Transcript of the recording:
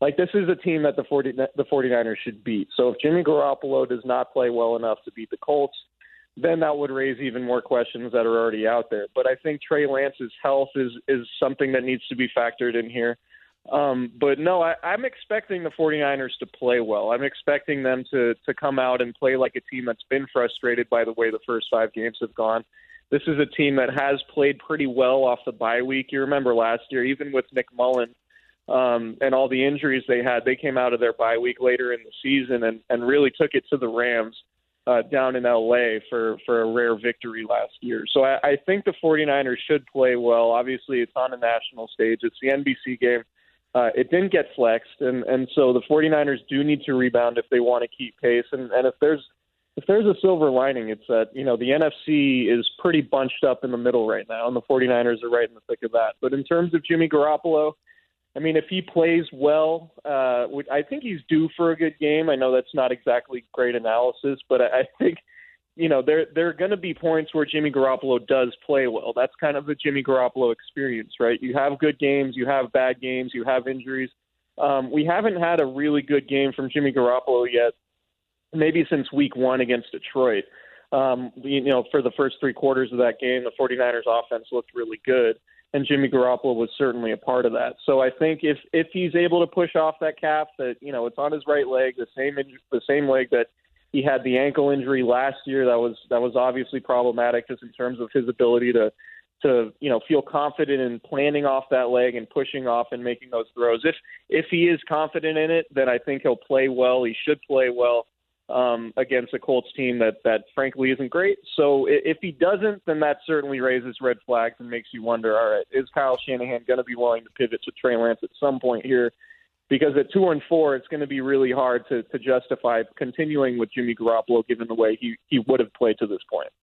like this is a team that the 40 the 49ers should beat. So if Jimmy Garoppolo does not play well enough to beat the Colts, then that would raise even more questions that are already out there. But I think Trey Lance's health is is something that needs to be factored in here. Um, but no, I, I'm expecting the 49ers to play well. I'm expecting them to to come out and play like a team that's been frustrated by the way the first five games have gone. This is a team that has played pretty well off the bye week. You remember last year, even with Nick Mullens um, and all the injuries they had, they came out of their bye week later in the season and, and really took it to the Rams uh, down in LA for, for a rare victory last year. So I, I think the 49ers should play well. Obviously, it's on a national stage, it's the NBC game. Uh, it didn't get flexed, and, and so the 49ers do need to rebound if they want to keep pace. And, and if there's if there's a silver lining, it's that you know the NFC is pretty bunched up in the middle right now, and the 49ers are right in the thick of that. But in terms of Jimmy Garoppolo, I mean, if he plays well, uh, I think he's due for a good game. I know that's not exactly great analysis, but I think you know there there are going to be points where Jimmy Garoppolo does play well. That's kind of the Jimmy Garoppolo experience, right? You have good games, you have bad games, you have injuries. Um, we haven't had a really good game from Jimmy Garoppolo yet, maybe since Week One against Detroit. Um, you know, for the first three quarters of that game, the 49ers offense looked really good and Jimmy Garoppolo was certainly a part of that. So I think if if he's able to push off that calf, that you know it's on his right leg, the same the same leg that he had the ankle injury last year. That was that was obviously problematic just in terms of his ability to to you know feel confident in planning off that leg and pushing off and making those throws. If if he is confident in it, then I think he'll play well. He should play well um, against a Colts team that that frankly isn't great. So if he doesn't, then that certainly raises red flags and makes you wonder. All right, is Kyle Shanahan going to be willing to pivot to Trey Lance at some point here? Because at two and four, it's going to be really hard to to justify continuing with Jimmy Garoppolo given the way he he would have played to this point.